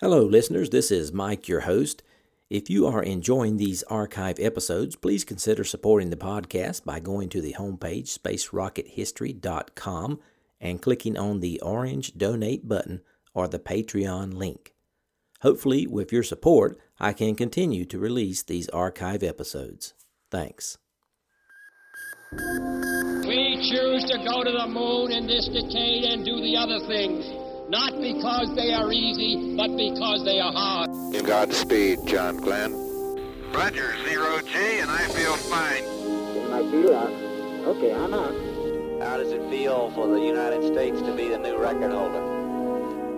Hello, listeners. This is Mike, your host. If you are enjoying these archive episodes, please consider supporting the podcast by going to the homepage, spacerockethistory.com, and clicking on the orange donate button or the Patreon link. Hopefully, with your support, I can continue to release these archive episodes. Thanks. We choose to go to the moon in this decade and do the other things, not because they are easy, but because they are hard. Godspeed, John Glenn. Roger, zero G, and I feel fine. I feel out. Okay, I'm out. How does it feel for the United States to be the new record holder?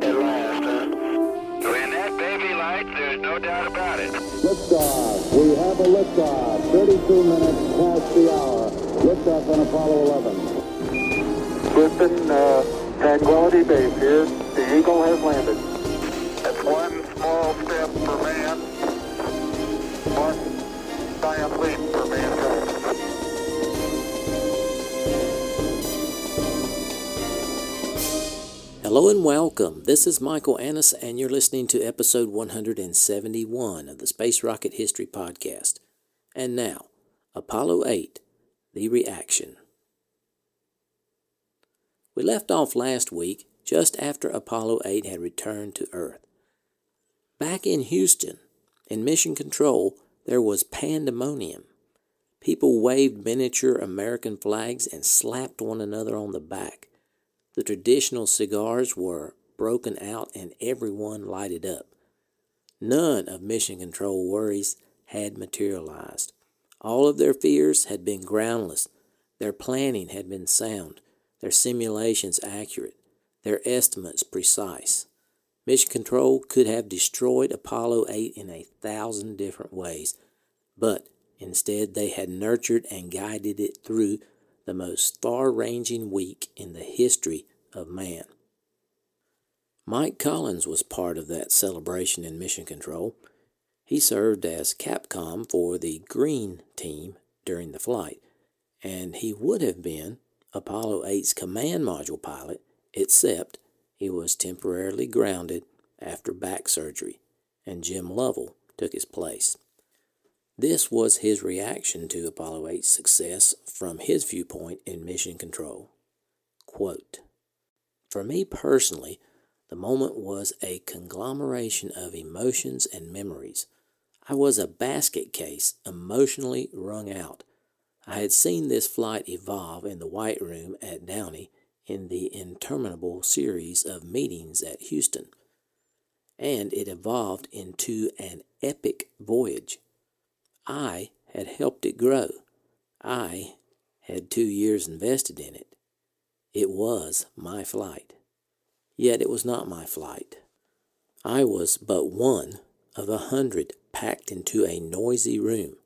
At last, huh? When that baby lights, there's no doubt about it. Liftoff. We have a liftoff. 32 minutes past the hour. Liftoff on Apollo 11. Houston, uh, Tranquility Base here. The Eagle has landed. That's one small step for man, one giant leap for mankind. Hello and welcome. This is Michael Annis, and you're listening to episode 171 of the Space Rocket History Podcast. And now, Apollo 8 The Reaction. We left off last week just after Apollo 8 had returned to Earth. Back in Houston, in Mission Control, there was pandemonium. People waved miniature American flags and slapped one another on the back. The traditional cigars were broken out and everyone lighted up. None of Mission Control worries had materialized. All of their fears had been groundless. Their planning had been sound, their simulations accurate, their estimates precise. Mission Control could have destroyed Apollo 8 in a thousand different ways, but instead they had nurtured and guided it through the most far ranging week in the history of man. Mike Collins was part of that celebration in Mission Control. He served as Capcom for the Green Team during the flight, and he would have been Apollo 8's command module pilot, except he was temporarily grounded after back surgery, and Jim Lovell took his place. This was his reaction to Apollo 8's success from his viewpoint in mission control. Quote, For me personally, the moment was a conglomeration of emotions and memories. I was a basket case, emotionally wrung out. I had seen this flight evolve in the White Room at Downey in the interminable series of meetings at Houston, and it evolved into an epic voyage. I had helped it grow. I had two years invested in it. It was my flight. Yet it was not my flight. I was but one of a hundred packed into a noisy room.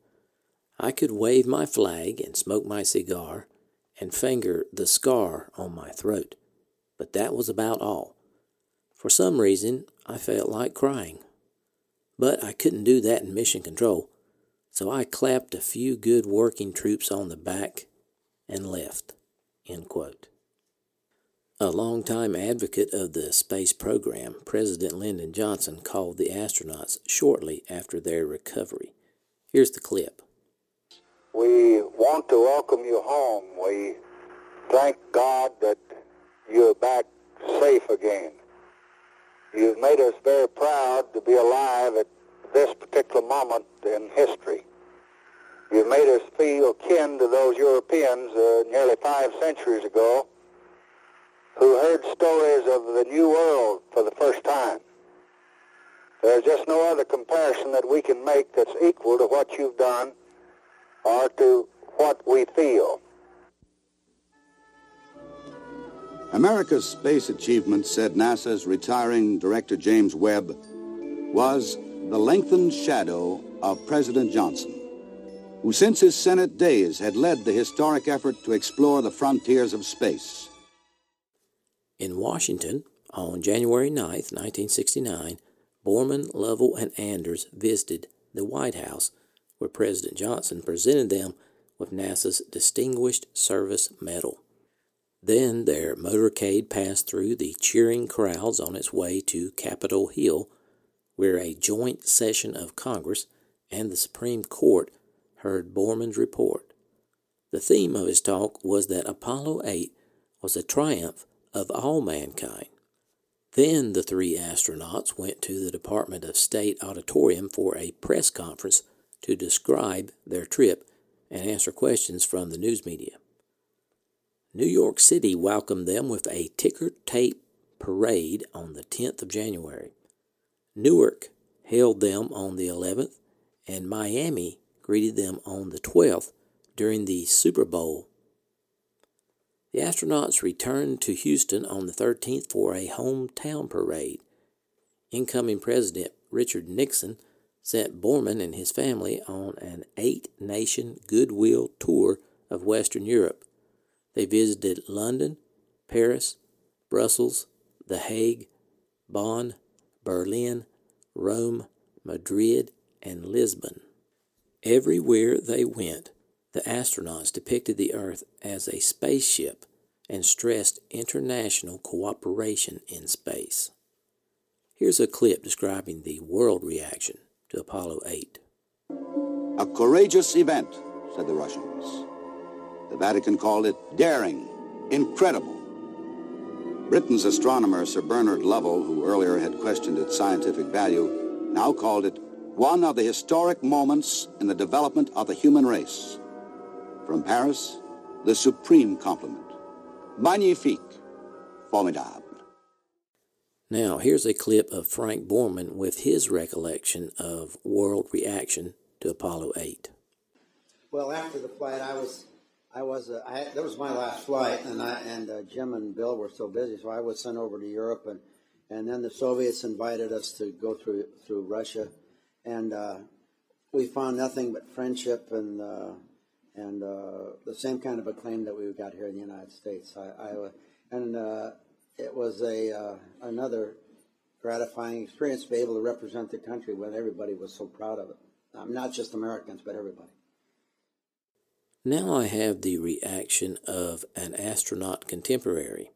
I could wave my flag and smoke my cigar and finger the scar on my throat, but that was about all. For some reason, I felt like crying. But I couldn't do that in mission control, so I clapped a few good working troops on the back and left. A longtime advocate of the space program, President Lyndon Johnson called the astronauts shortly after their recovery. Here's the clip. We want to welcome you home. We thank God that you're back safe again. You've made us very proud to be alive at this particular moment in history. You've made us feel kin to those Europeans uh, nearly five centuries ago who heard stories of the New World for the first time. There's just no other comparison that we can make that's equal to what you've done what we feel. America's space achievement, said NASA's retiring director James Webb, was the lengthened shadow of President Johnson, who since his Senate days had led the historic effort to explore the frontiers of space. In Washington, on January 9, 1969, Borman, Lovell, and Anders visited the White House, where President Johnson presented them with NASA's Distinguished Service Medal. Then their motorcade passed through the cheering crowds on its way to Capitol Hill, where a joint session of Congress and the Supreme Court heard Borman's report. The theme of his talk was that Apollo 8 was a triumph of all mankind. Then the three astronauts went to the Department of State auditorium for a press conference to describe their trip and answer questions from the news media. New York City welcomed them with a ticker tape parade on the 10th of January. Newark hailed them on the 11th, and Miami greeted them on the 12th during the Super Bowl. The astronauts returned to Houston on the 13th for a hometown parade. Incoming President Richard Nixon sent Borman and his family on an eight nation goodwill tour of Western Europe. They visited London, Paris, Brussels, The Hague, Bonn, Berlin, Rome, Madrid, and Lisbon. Everywhere they went, the astronauts depicted the Earth as a spaceship and stressed international cooperation in space. Here's a clip describing the world reaction to Apollo 8. A courageous event, said the Russians. The Vatican called it daring, incredible. Britain's astronomer Sir Bernard Lovell, who earlier had questioned its scientific value, now called it one of the historic moments in the development of the human race. From Paris, the supreme compliment. Magnifique. Formidable. Now, here's a clip of Frank Borman with his recollection of world reaction to Apollo 8. Well, after the flight, I was, I was, uh, I, that was my last flight, and I and uh, Jim and Bill were so busy, so I was sent over to Europe, and and then the Soviets invited us to go through through Russia, and uh, we found nothing but friendship and uh, and uh, the same kind of acclaim that we got here in the United States. I, I and uh, it was a uh, another gratifying experience to be able to represent the country when everybody was so proud of it. Um, not just Americans, but everybody. Now I have the reaction of an astronaut contemporary.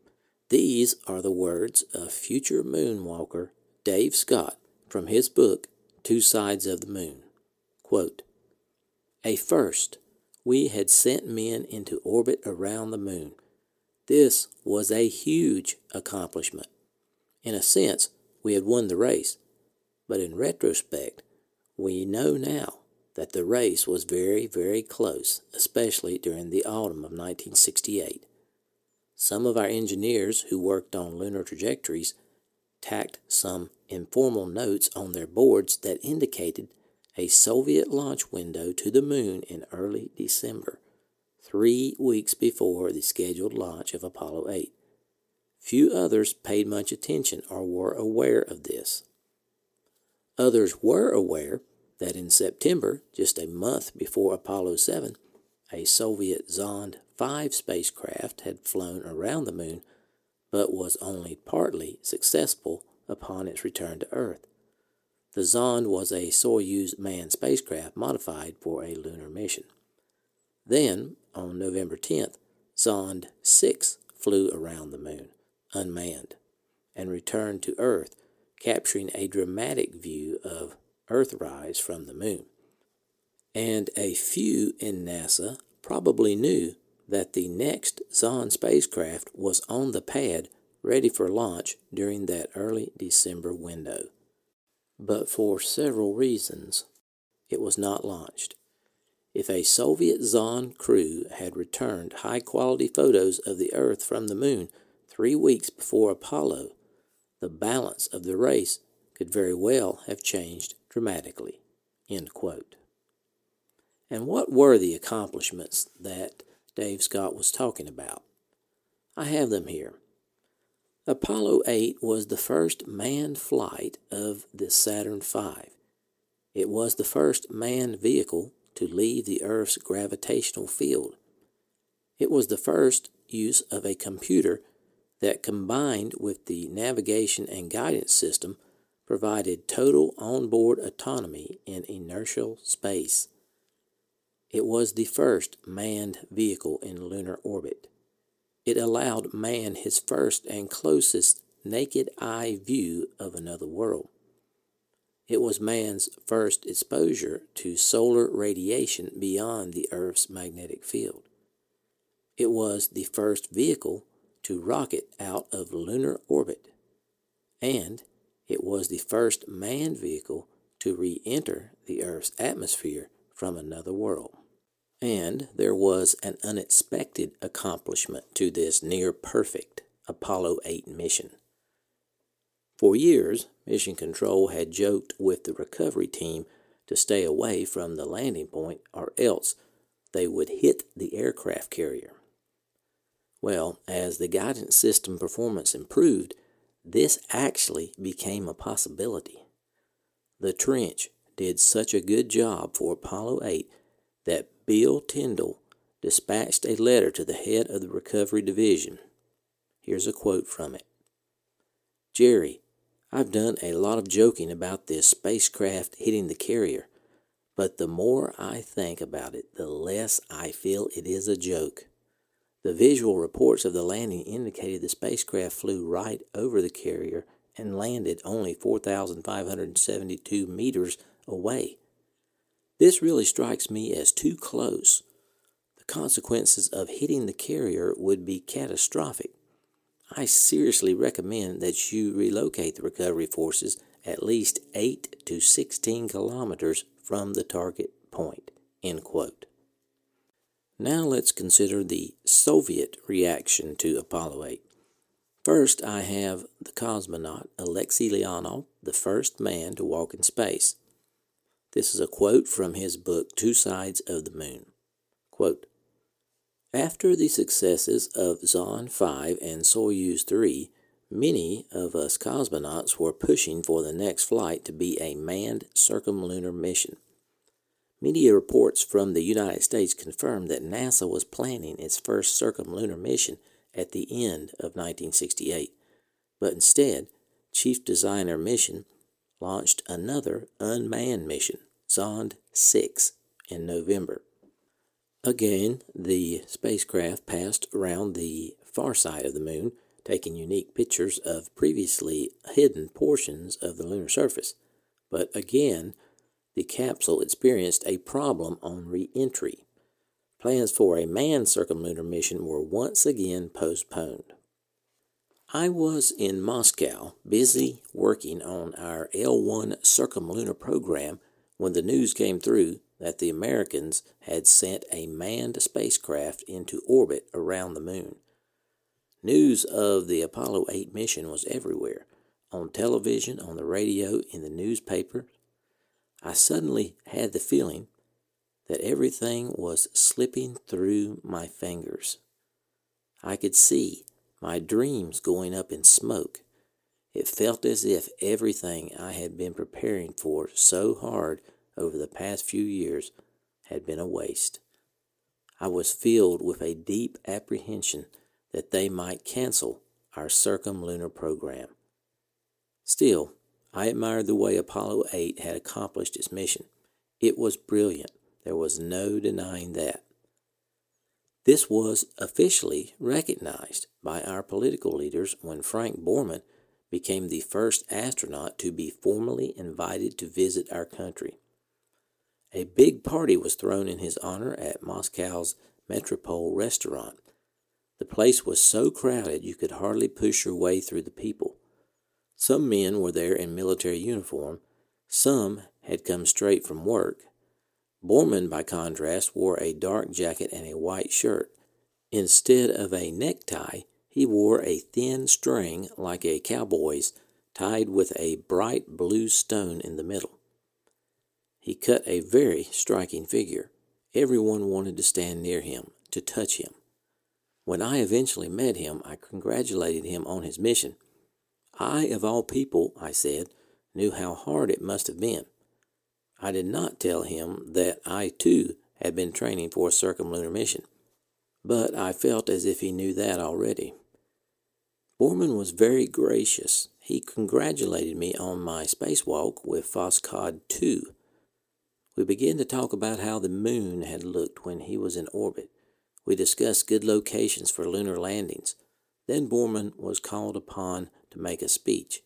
These are the words of future moonwalker Dave Scott from his book, Two Sides of the Moon. Quote, A first we had sent men into orbit around the moon. This was a huge accomplishment. In a sense, we had won the race, but in retrospect, we know now that the race was very, very close, especially during the autumn of 1968. Some of our engineers who worked on lunar trajectories tacked some informal notes on their boards that indicated a Soviet launch window to the moon in early December, three weeks before the scheduled launch of Apollo 8. Few others paid much attention or were aware of this. Others were aware that in September, just a month before Apollo 7, a Soviet Zond 5 spacecraft had flown around the moon but was only partly successful upon its return to Earth. The Zond was a Soyuz manned spacecraft modified for a lunar mission. Then, on November 10th, Zond 6 flew around the moon, unmanned, and returned to Earth, capturing a dramatic view of Earthrise from the moon. And a few in NASA probably knew that the next Zond spacecraft was on the pad ready for launch during that early December window but for several reasons it was not launched. If a Soviet Zond crew had returned high quality photos of the Earth from the Moon three weeks before Apollo, the balance of the race could very well have changed dramatically. And what were the accomplishments that Dave Scott was talking about? I have them here. Apollo 8 was the first manned flight of the Saturn V. It was the first manned vehicle to leave the Earth's gravitational field. It was the first use of a computer that combined with the navigation and guidance system provided total onboard autonomy in inertial space. It was the first manned vehicle in lunar orbit. It allowed man his first and closest naked eye view of another world. It was man's first exposure to solar radiation beyond the Earth's magnetic field. It was the first vehicle to rocket out of lunar orbit. And it was the first manned vehicle to re enter the Earth's atmosphere from another world. And there was an unexpected accomplishment to this near perfect Apollo 8 mission. For years, Mission Control had joked with the recovery team to stay away from the landing point or else they would hit the aircraft carrier. Well, as the guidance system performance improved, this actually became a possibility. The trench did such a good job for Apollo 8 that Bill Tindall dispatched a letter to the head of the recovery division. Here's a quote from it Jerry, I've done a lot of joking about this spacecraft hitting the carrier, but the more I think about it, the less I feel it is a joke. The visual reports of the landing indicated the spacecraft flew right over the carrier and landed only 4,572 meters away. This really strikes me as too close. The consequences of hitting the carrier would be catastrophic. I seriously recommend that you relocate the recovery forces at least 8 to 16 kilometers from the target point. End quote. Now let's consider the Soviet reaction to Apollo 8. First, I have the cosmonaut Alexei Leonov, the first man to walk in space. This is a quote from his book Two Sides of the Moon. Quote, After the successes of Zond 5 and Soyuz 3, many of us cosmonauts were pushing for the next flight to be a manned circumlunar mission. Media reports from the United States confirmed that NASA was planning its first circumlunar mission at the end of 1968, but instead, Chief Designer Mishin launched another unmanned mission, Zond 6, in November. Again, the spacecraft passed around the far side of the moon, taking unique pictures of previously hidden portions of the lunar surface. But again, the capsule experienced a problem on re entry. Plans for a manned circumlunar mission were once again postponed. I was in Moscow, busy working on our L 1 circumlunar program, when the news came through that the Americans had sent a manned spacecraft into orbit around the moon. News of the Apollo 8 mission was everywhere on television, on the radio, in the newspaper, I suddenly had the feeling that everything was slipping through my fingers. I could see my dreams going up in smoke. It felt as if everything I had been preparing for so hard over the past few years had been a waste. I was filled with a deep apprehension that they might cancel our circumlunar program. Still, I admired the way Apollo 8 had accomplished its mission. It was brilliant. There was no denying that. This was officially recognized by our political leaders when Frank Borman became the first astronaut to be formally invited to visit our country. A big party was thrown in his honor at Moscow's Metropole restaurant. The place was so crowded you could hardly push your way through the people. Some men were there in military uniform, some had come straight from work. Borman, by contrast, wore a dark jacket and a white shirt. Instead of a necktie, he wore a thin string like a cowboy's, tied with a bright blue stone in the middle. He cut a very striking figure. Everyone wanted to stand near him, to touch him. When I eventually met him, I congratulated him on his mission I, of all people, I said, knew how hard it must have been. I did not tell him that I, too, had been training for a circumlunar mission, but I felt as if he knew that already. Borman was very gracious. He congratulated me on my spacewalk with Voskhod 2. We began to talk about how the moon had looked when he was in orbit. We discussed good locations for lunar landings. Then Borman was called upon to make a speech.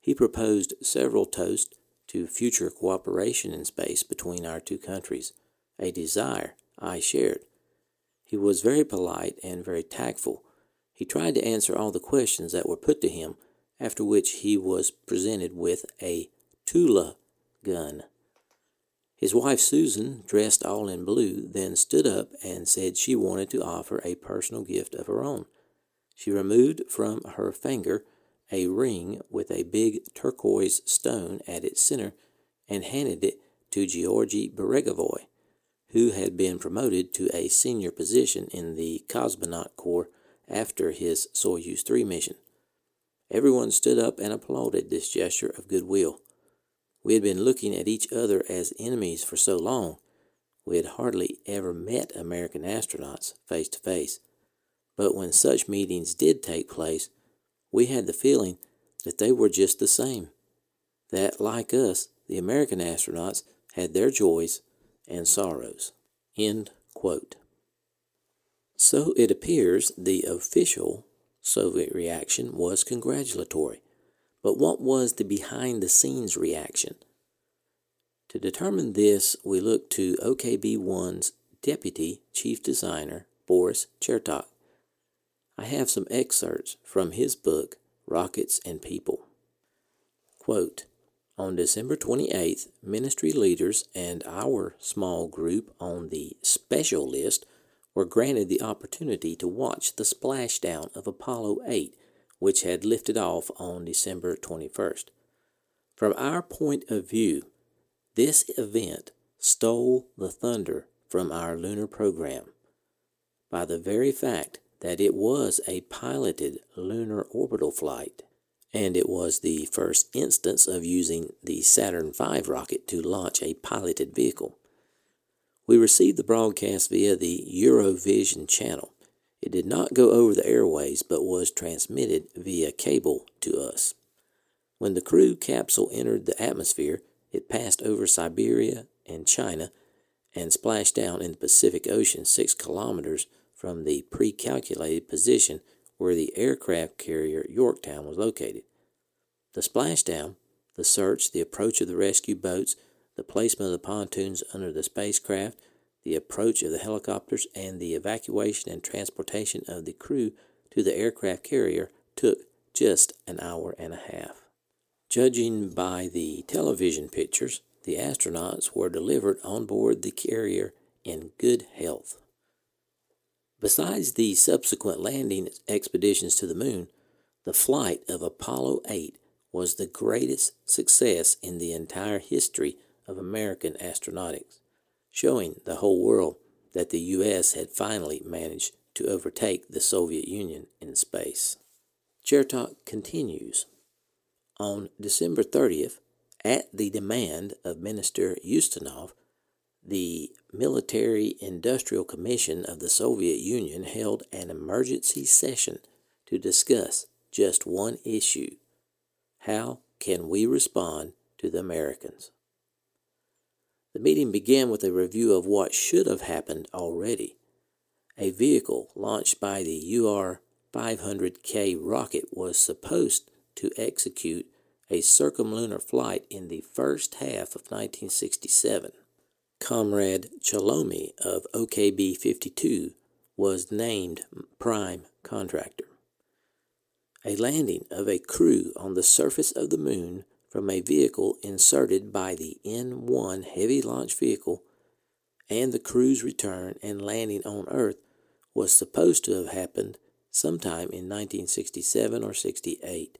He proposed several toasts to future cooperation in space between our two countries, a desire I shared. He was very polite and very tactful. He tried to answer all the questions that were put to him, after which he was presented with a Tula gun. His wife Susan, dressed all in blue, then stood up and said she wanted to offer a personal gift of her own. She removed from her finger a ring with a big turquoise stone at its center and handed it to Georgy Beregovoy, who had been promoted to a senior position in the Cosmonaut Corps after his Soyuz 3 mission. Everyone stood up and applauded this gesture of goodwill. We had been looking at each other as enemies for so long, we had hardly ever met American astronauts face to face. But when such meetings did take place, we had the feeling that they were just the same. That, like us, the American astronauts had their joys and sorrows. End quote. So it appears the official Soviet reaction was congratulatory. But what was the behind the scenes reaction? To determine this, we look to OKB 1's deputy chief designer, Boris Chertok. I have some excerpts from his book, Rockets and People. Quote, on December 28th, ministry leaders and our small group on the special list were granted the opportunity to watch the splashdown of Apollo 8, which had lifted off on December 21st. From our point of view, this event stole the thunder from our lunar program by the very fact that it was a piloted lunar orbital flight and it was the first instance of using the Saturn V rocket to launch a piloted vehicle. We received the broadcast via the Eurovision channel. It did not go over the airways but was transmitted via cable to us. When the crew capsule entered the atmosphere, it passed over Siberia and China and splashed down in the Pacific Ocean six kilometers from the pre calculated position where the aircraft carrier Yorktown was located. The splashdown, the search, the approach of the rescue boats, the placement of the pontoons under the spacecraft, the approach of the helicopters, and the evacuation and transportation of the crew to the aircraft carrier took just an hour and a half. Judging by the television pictures, the astronauts were delivered on board the carrier in good health. Besides the subsequent landing expeditions to the moon, the flight of Apollo 8 was the greatest success in the entire history of American astronautics, showing the whole world that the U.S. had finally managed to overtake the Soviet Union in space. Chertok continues On December 30th, at the demand of Minister Ustinov, the Military Industrial Commission of the Soviet Union held an emergency session to discuss just one issue how can we respond to the Americans? The meeting began with a review of what should have happened already. A vehicle launched by the UR 500K rocket was supposed to execute a circumlunar flight in the first half of 1967. Comrade Chelomey of OKB 52 was named prime contractor. A landing of a crew on the surface of the moon from a vehicle inserted by the N 1 heavy launch vehicle and the crew's return and landing on Earth was supposed to have happened sometime in 1967 or 68.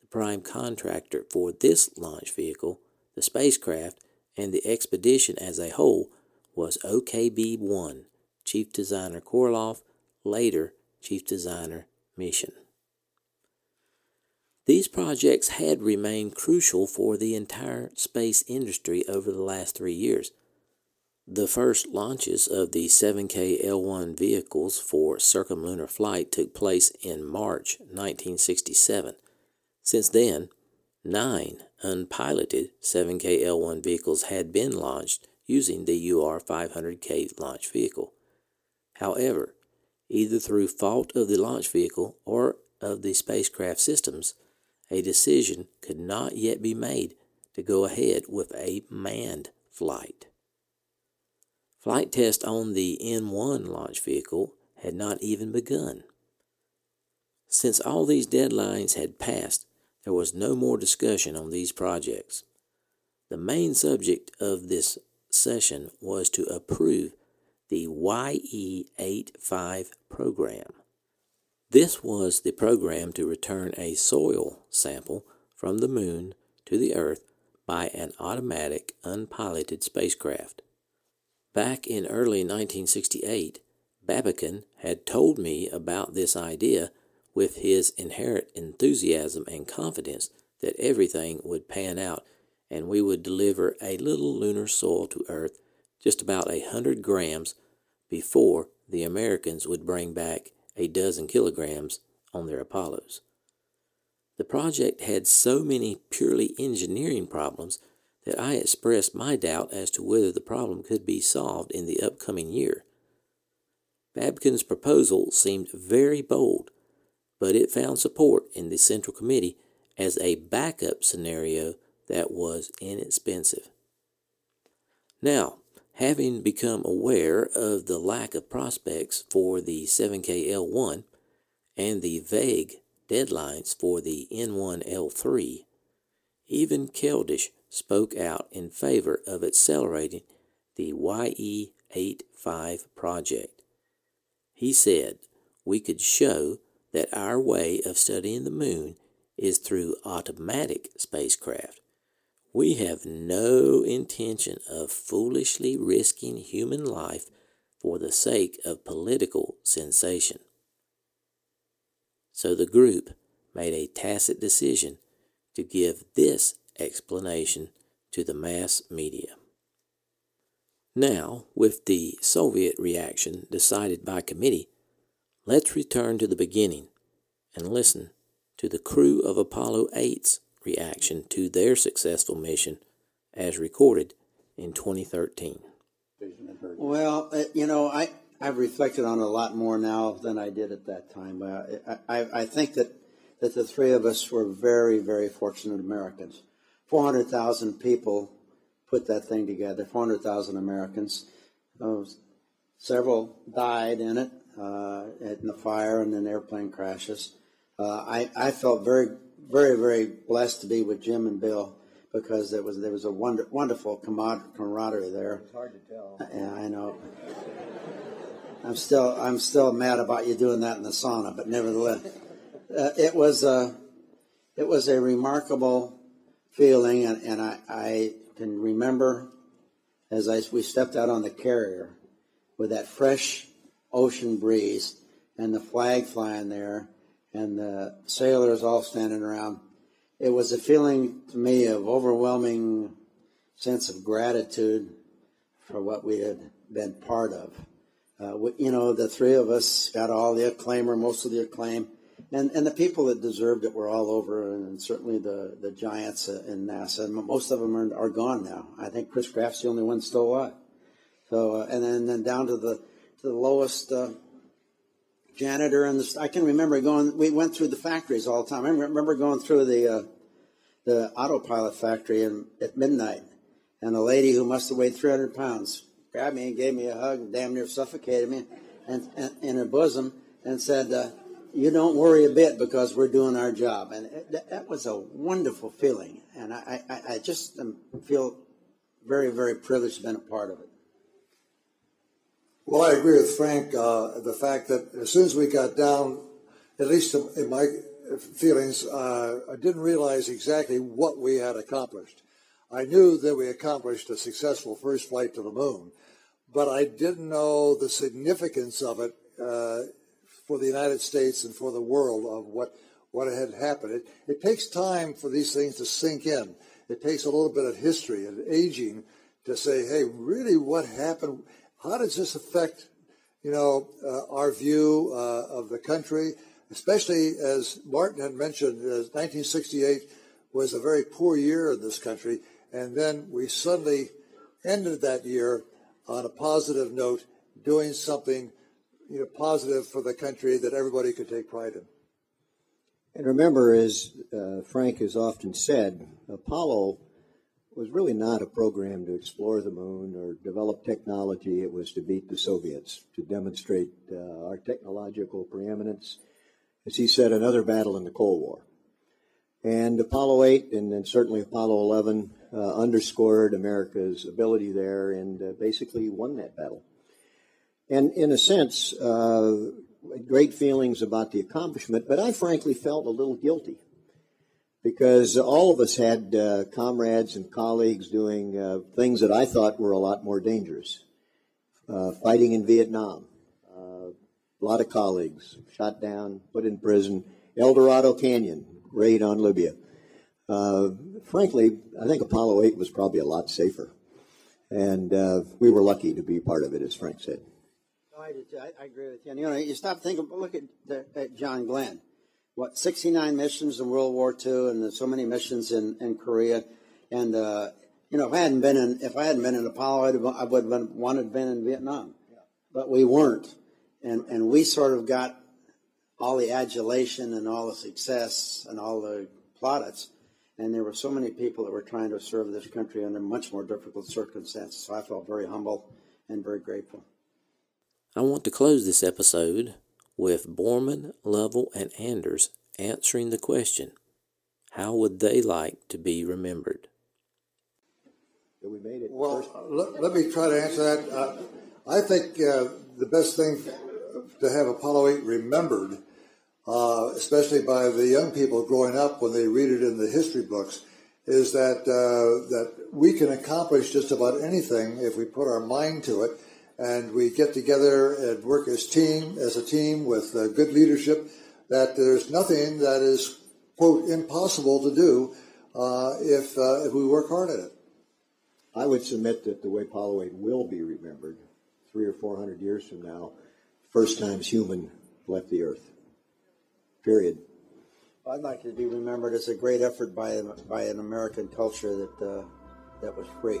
The prime contractor for this launch vehicle, the spacecraft, and the expedition as a whole was OKB 1, Chief Designer Korolev, later Chief Designer Mishin. These projects had remained crucial for the entire space industry over the last three years. The first launches of the 7K L1 vehicles for circumlunar flight took place in March 1967. Since then, nine unpiloted 7K L1 vehicles had been launched using the UR 500K launch vehicle. However, either through fault of the launch vehicle or of the spacecraft systems, a decision could not yet be made to go ahead with a manned flight. Flight test on the N 1 launch vehicle had not even begun. Since all these deadlines had passed, there was no more discussion on these projects. The main subject of this session was to approve the YE 85 program. This was the program to return a soil sample from the moon to the Earth by an automatic, unpiloted spacecraft. Back in early 1968, Babakin had told me about this idea with his inherent enthusiasm and confidence that everything would pan out and we would deliver a little lunar soil to Earth just about a hundred grams before the Americans would bring back a dozen kilograms on their Apollos. The project had so many purely engineering problems that I expressed my doubt as to whether the problem could be solved in the upcoming year. Babakin's proposal seemed very bold, but it found support in the Central Committee as a backup scenario that was inexpensive. Now, having become aware of the lack of prospects for the 7KL1 and the vague deadlines for the N1L3, even Keldysh spoke out in favor of accelerating the YE85 project. He said we could show that our way of studying the moon is through automatic spacecraft. We have no intention of foolishly risking human life for the sake of political sensation. So the group made a tacit decision to give this explanation to the mass media. Now, with the Soviet reaction decided by committee, let's return to the beginning and listen to the crew of Apollo 8's reaction to their successful mission as recorded in 2013. Well, uh, you know, I, I've reflected on a lot more now than I did at that time. Uh, I, I, think that, that the three of us were very, very fortunate Americans. 400,000 people put that thing together, 400,000 Americans. Uh, several died in it, uh, in the fire and in airplane crashes. I, I felt very, very, very blessed to be with Jim and Bill because there was there was a wonder, wonderful camaraderie there. It's hard to tell. Yeah, I know. I'm still I'm still mad about you doing that in the sauna, but nevertheless, uh, it was a it was a remarkable feeling, and, and I, I can remember as I, we stepped out on the carrier with that fresh ocean breeze and the flag flying there and the sailors all standing around. It was a feeling to me of overwhelming sense of gratitude for what we had been part of. Uh, we, you know, the three of us got all the acclaim or most of the acclaim and and the people that deserved it were all over, and certainly the the giants in NASA. Most of them are, are gone now. I think Chris Kraft's the only one still alive. So uh, and then then down to the to the lowest uh, janitor and. I can remember going. We went through the factories all the time. I remember going through the uh, the autopilot factory in, at midnight, and a lady who must have weighed 300 pounds grabbed me and gave me a hug, and damn near suffocated me, and, and in her bosom, and said uh, you don't worry a bit because we're doing our job. And it, that was a wonderful feeling. And I, I, I just feel very, very privileged to have been a part of it. Well, I agree with Frank. Uh, the fact that as soon as we got down, at least in my feelings, uh, I didn't realize exactly what we had accomplished. I knew that we accomplished a successful first flight to the moon, but I didn't know the significance of it uh, for the United States and for the world of what, what had happened. It, it takes time for these things to sink in. It takes a little bit of history and aging to say, hey, really what happened? How does this affect, you know, uh, our view uh, of the country? Especially as Martin had mentioned, uh, 1968 was a very poor year in this country. And then we suddenly ended that year on a positive note, doing something you know, positive for the country that everybody could take pride in. And remember, as uh, Frank has often said, Apollo was really not a program to explore the moon or develop technology. It was to beat the Soviets, to demonstrate uh, our technological preeminence. As he said, another battle in the Cold War. And Apollo 8 and then certainly Apollo 11 uh, underscored America's ability there and uh, basically won that battle. And in a sense, uh, great feelings about the accomplishment, but I frankly felt a little guilty because all of us had uh, comrades and colleagues doing uh, things that I thought were a lot more dangerous. Uh, fighting in Vietnam, uh, a lot of colleagues shot down, put in prison. El Dorado Canyon, raid on Libya. Uh, frankly, I think Apollo 8 was probably a lot safer. And uh, we were lucky to be part of it, as Frank said. I, I, agree with you. And, you know, you stop thinking, look at, the, at John Glenn what 69 missions in World War II and so many missions in, in Korea. And uh, you know, if I hadn't been in if I hadn't been in Apollo, I'd have, I would have been, wanted to been in Vietnam, yeah. but we weren't, and and we sort of got all the adulation and all the success and all the plaudits. And there were so many people that were trying to serve this country under much more difficult circumstances. So I felt very humble and very grateful. I want to close this episode with Borman, Lovell, and Anders answering the question how would they like to be remembered? we made it. Well, let, let, me try to answer that. Uh, I think uh, the best thing to have Apollo 8 remembered, uh, especially by the young people growing up when they read it in the history books, is that uh, that we can accomplish just about anything if we put our mind to it and we get together and work as team as a team with uh, good leadership. That there's nothing that is quote impossible to do uh, if uh, if we work hard at it. I would submit that the way Apollo 8 will be remembered three or four hundred years from now, first times human left the Earth. Period. I'd like to be remembered as a great effort by by an American culture that uh, that was free.